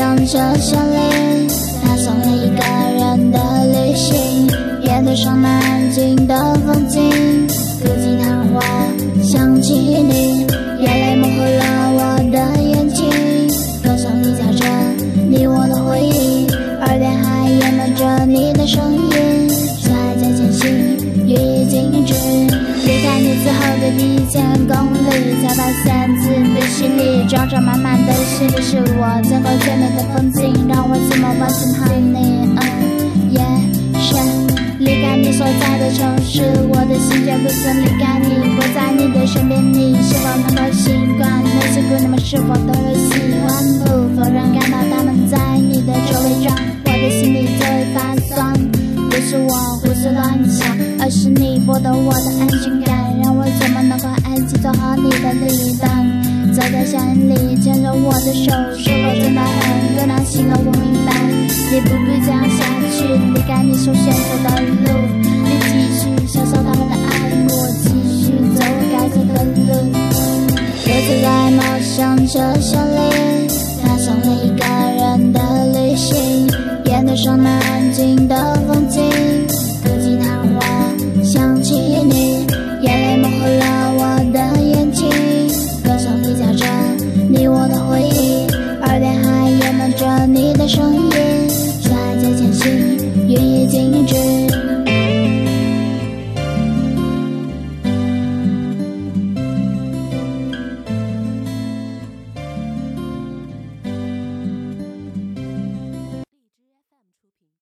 趟着森林，踏上了一个人的旅行，沿途上南京的风景，古井昙花，想起你，已静止。离开你之后的第一千公里，才发现自己心里装着满满的行李，是我见过最美的风景，让我怎么忘记和你？嗯，夜深，离开你所在的城市，我的心却不曾离开你，不在你的身边，你是否能够习惯？那些姑娘们是否都会喜欢？是你剥夺我的安全感，让我怎么能够安静做好你的另一半？走在山里牵着我的手，是否真的很够良心了？我明白，你不必这样下去，离开你所选择的路，你继续享受他们的爱，我继续走我该走的路。独自在陌生车厢里，踏上了一个人的旅行，沿途上安静的着你的声音，